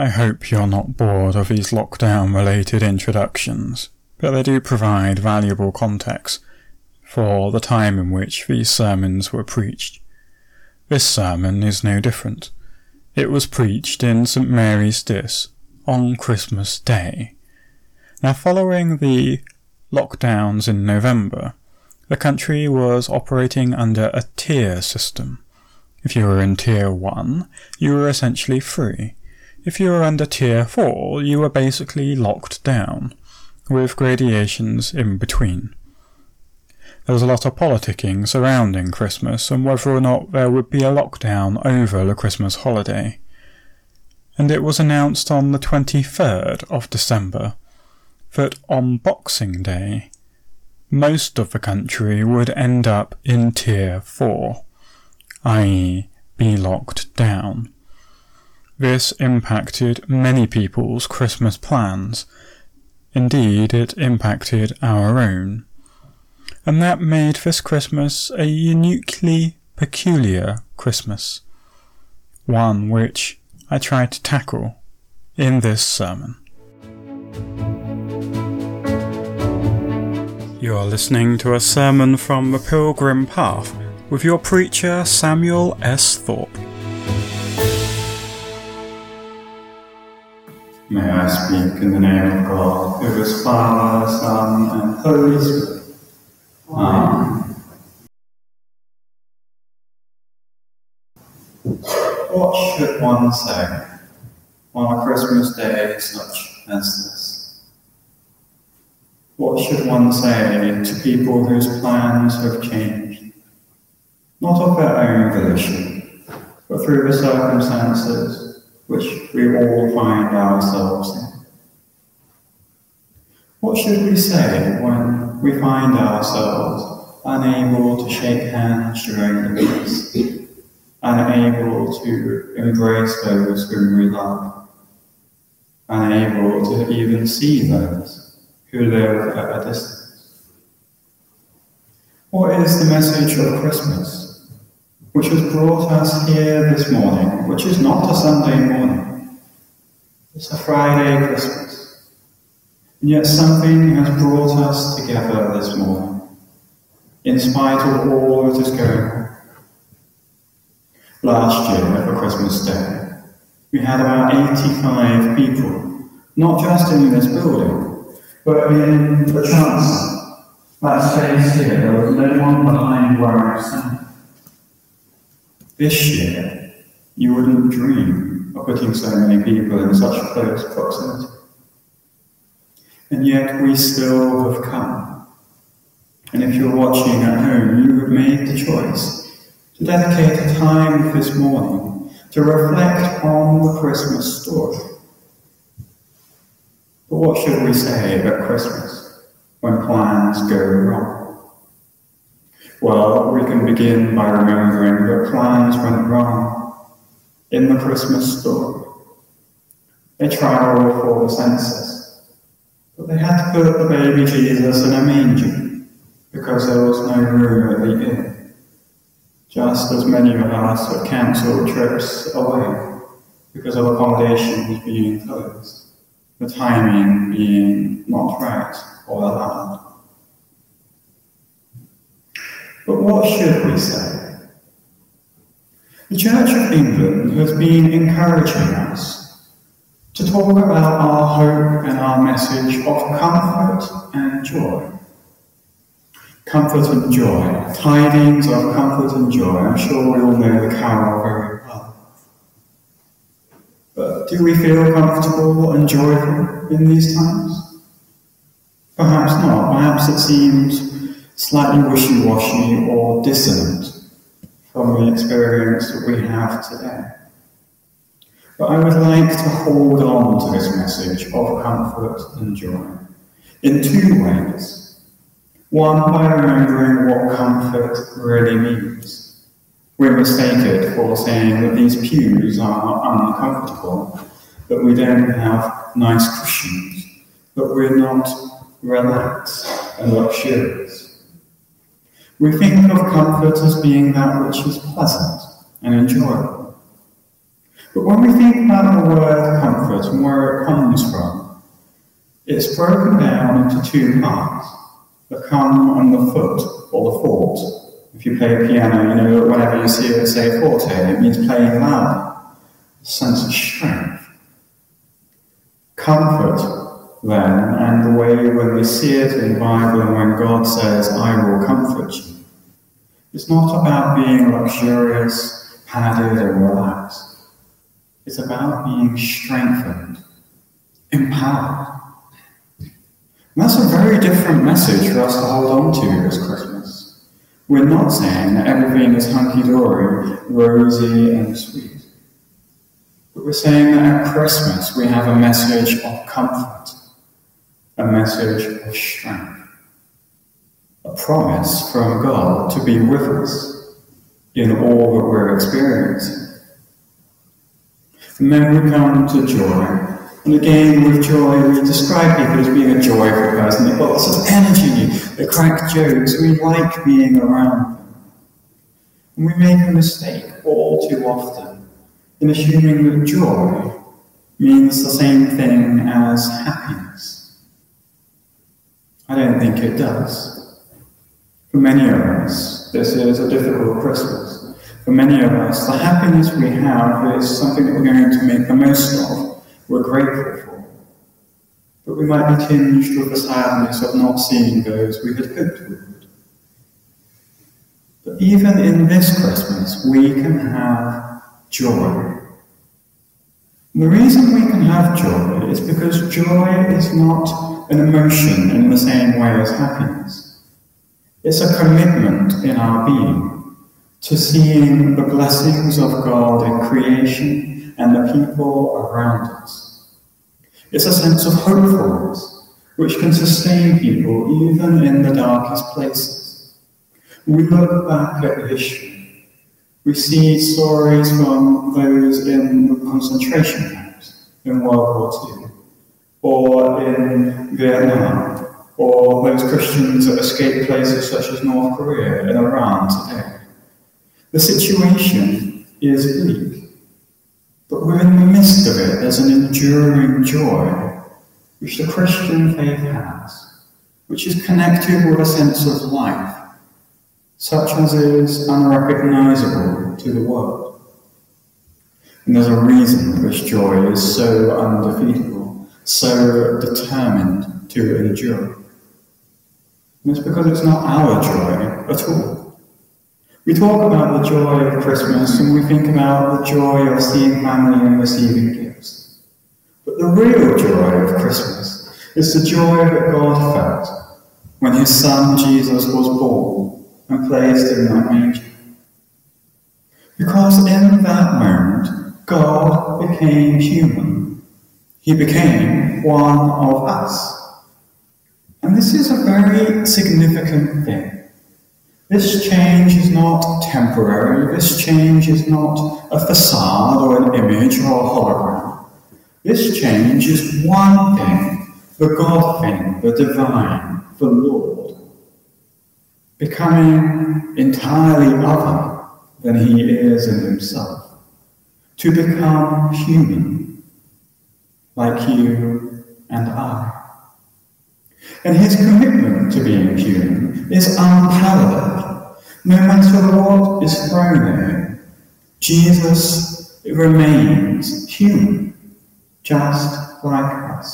I hope you're not bored of these lockdown related introductions, but they do provide valuable context for the time in which these sermons were preached. This sermon is no different. It was preached in St Mary's Diss on Christmas Day. Now, following the lockdowns in November, the country was operating under a tier system. If you were in Tier 1, you were essentially free. If you were under tier 4, you were basically locked down, with gradations in between. There was a lot of politicking surrounding Christmas and whether or not there would be a lockdown over the Christmas holiday. And it was announced on the 23rd of December that on Boxing Day, most of the country would end up in Tier 4, i.e., be locked down. This impacted many people's Christmas plans. Indeed, it impacted our own. And that made this Christmas a uniquely peculiar Christmas. One which I tried to tackle in this sermon. You are listening to a sermon from the Pilgrim Path with your preacher Samuel S. Thorpe. May I speak in the name of God, who is Father, Son, and Holy Spirit. Amen. What should one say on a Christmas day such as this? What should one say to people whose plans have changed? Not of their own volition, but through the circumstances which we all find ourselves in. What should we say when we find ourselves unable to shake hands during the Mass, unable to embrace those whom we love, unable to even see those who live at a distance? What is the message of Christmas? Which has brought us here this morning, which is not a Sunday morning. It's a Friday Christmas. And yet something has brought us together this morning, in spite of all that is going on. Last year, for Christmas Day, we had about 85 people, not just in this building, but in the chancel. That space here, there was no one behind where I'm standing. This year, you wouldn't dream of putting so many people in such close proximity. And yet we still have come. And if you're watching at home, you have made the choice to dedicate a time this morning to reflect on the Christmas story. But what should we say about Christmas when plans go wrong? Well, we can begin by remembering that plans went wrong in the Christmas story. They travelled for the census, but they had to put the baby Jesus in a manger because there was no room at the inn. Just as many of us have cancelled trips away because of accommodations being closed, the timing being not right or allowed. But what should we say? The Church of England has been encouraging us to talk about our hope and our message of comfort and joy. Comfort and joy, tidings of comfort and joy. I'm sure we all know the carol very well. But do we feel comfortable and joyful in these times? Perhaps not. Perhaps it seems slightly wishy-washy or dissonant from the experience that we have today. But I would like to hold on to this message of comfort and joy in two ways. One, by remembering what comfort really means. We mistake it for saying that these pews are uncomfortable, that we don't have nice cushions, that we're not relaxed and luxurious. We think of comfort as being that which is pleasant and enjoyable. But when we think about the word comfort and where it comes from, it's broken down into two parts the come and the foot, or the foot. If you play a piano, you know that whenever you see it say forte, it means playing loud, a sense of strength. Comfort then, and the way when we see it in the Bible and when God says, I will comfort you, it's not about being luxurious, padded, and relaxed. It's about being strengthened, empowered. And that's a very different message for us to hold on to this Christmas. We're not saying that everything is hunky dory, rosy, and sweet. But we're saying that at Christmas we have a message of comfort, a message of strength, a promise from God to be with us in all that we're experiencing. And then we come to joy. And again, with joy, we describe people as being a joyful person. They've got lots of energy, they crack jokes, we like being around them. And we make a mistake all too often in assuming that joy means the same thing as happiness. I don't think it does. For many of us, this is a difficult Christmas. For many of us, the happiness we have is something that we're going to make the most of, we're grateful for. But we might be tinged with the sadness of not seeing those we had hoped we would. But even in this Christmas, we can have joy. And the reason we can have joy is because joy is not an emotion in the same way as happiness. It's a commitment in our being to seeing the blessings of God in creation and the people around us. It's a sense of hopefulness which can sustain people even in the darkest places. We look back at history. We see stories from those in concentration camps in World War II, or in Vietnam, or those Christians that escaped places such as North Korea and Iran today. The situation is bleak, but we're in the midst of it. There's an enduring joy which the Christian faith has, which is connected with a sense of life, such as is unrecognizable to the world. And there's a reason this joy is so undefeatable, so determined to endure. And it's because it's not our joy at all. We talk about the joy of Christmas and we think about the joy of seeing family and receiving gifts. But the real joy of Christmas is the joy that God felt when his son Jesus was born and placed in that manger. Because in that moment, God became human. He became one of us. And this is a very significant thing. This change is not temporary. This change is not a facade or an image or a hologram. This change is one thing, the God thing, the divine, the Lord. Becoming entirely other than he is in himself. To become human, like you and I. And his commitment to being human is unparalleled. No matter what is thrown at him, Jesus remains human, just like us.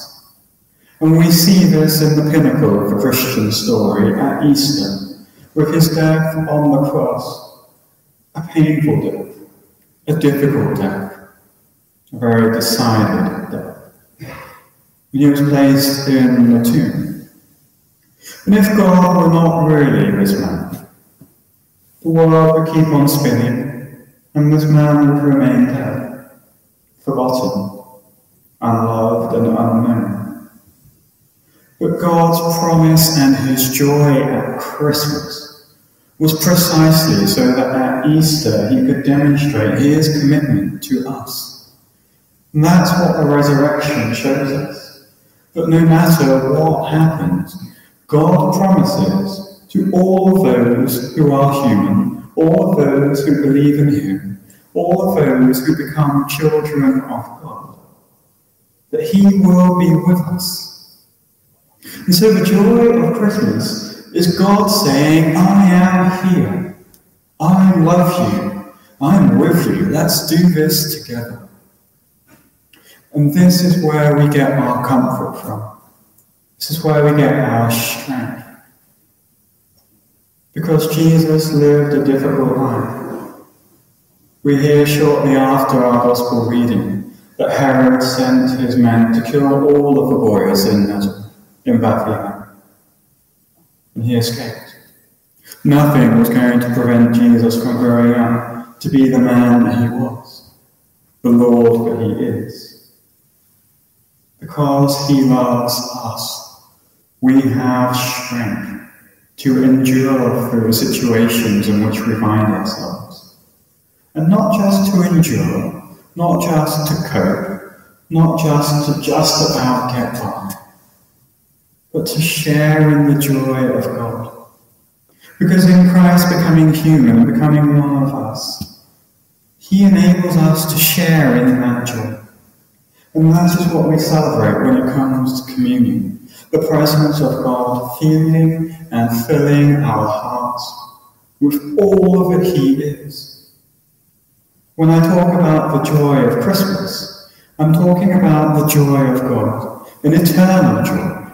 And we see this in the pinnacle of the Christian story at Easter, with his death on the cross, a painful death, a difficult death, a very decided death. He was placed in the tomb. And if God were not really this man, the world would keep on spinning, and this man would remain dead, forgotten, unloved, and unknown. But God's promise and his joy at Christmas was precisely so that at Easter he could demonstrate his commitment to us. And that's what the resurrection shows us. That no matter what happens, God promises to all of those who are human, all of those who believe in Him, all of those who become children of God, that He will be with us, And so the joy of Christmas is God saying, I am here. I love you. I'm with you. Let's do this together. And this is where we get our comfort from. This is where we get our strength. Because Jesus lived a difficult life. We hear shortly after our Gospel reading that Herod sent his men to kill all of the boys in Nazareth, in Bethlehem. And he escaped. Nothing was going to prevent Jesus from growing up to be the man that he was, the Lord that he is. Because he loves us, we have strength to endure through the situations in which we find ourselves. And not just to endure, not just to cope, not just to just about get by, but to share in the joy of God. Because in Christ becoming human, becoming one of us, He enables us to share in that joy. And that is what we celebrate when it comes to communion the presence of God feeling and filling our hearts with all that He is. When I talk about the joy of Christmas, I'm talking about the joy of God, an eternal joy,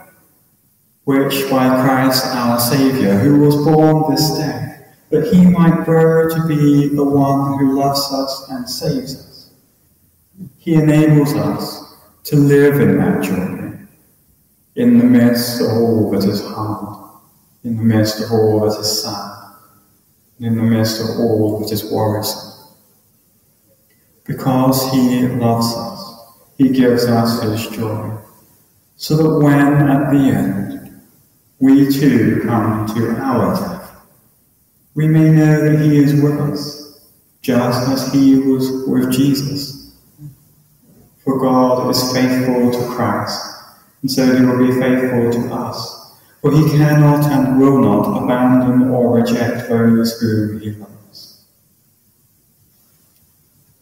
which by Christ our Saviour, who was born this day, that he might grow to be the one who loves us and saves us. He enables us to live in that joy, in the midst of all that is hard, in the midst of all that is sad, in the midst of all that is worrisome. Because he loves us, he gives us his joy, so that when at the end we too come to our death, we may know that he is with us, just as he was with Jesus. For God is faithful to Christ, and so he will be faithful to us for he cannot and will not abandon or reject those whom he loves.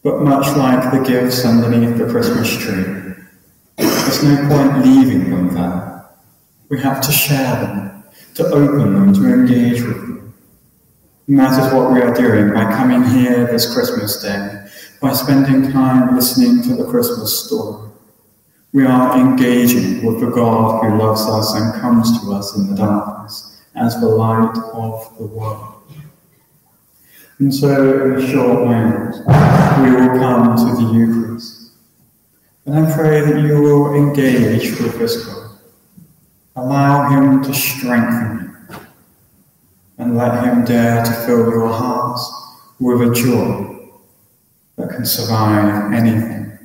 But much like the gifts underneath the Christmas tree, there's no point leaving them there. We have to share them, to open them, to engage with them. And that is what we are doing by coming here this Christmas day, by spending time listening to the Christmas story we are engaging with the God who loves us and comes to us in the darkness as the light of the world. And so, in short moment, we will come to the Eucharist. And I pray that you will engage with this God. Allow him to strengthen you. And let him dare to fill your hearts with a joy can survive anything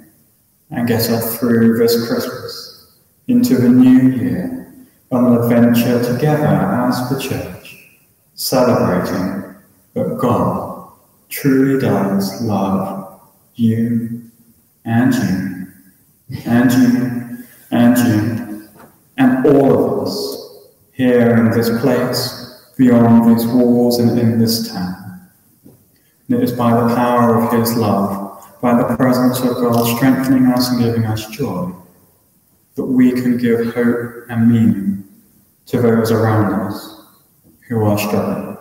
and get us through this Christmas into the new year on an adventure together as the church, celebrating that God truly does love you and you and you and you and all of us here in this place, beyond these walls and in this town. And it is by the power of his love by the presence of God strengthening us and giving us joy, that we can give hope and meaning to those around us who are struggling.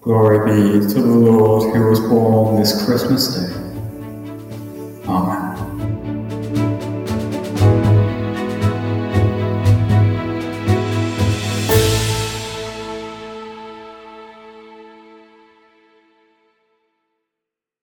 Glory be to the Lord who was born this Christmas day.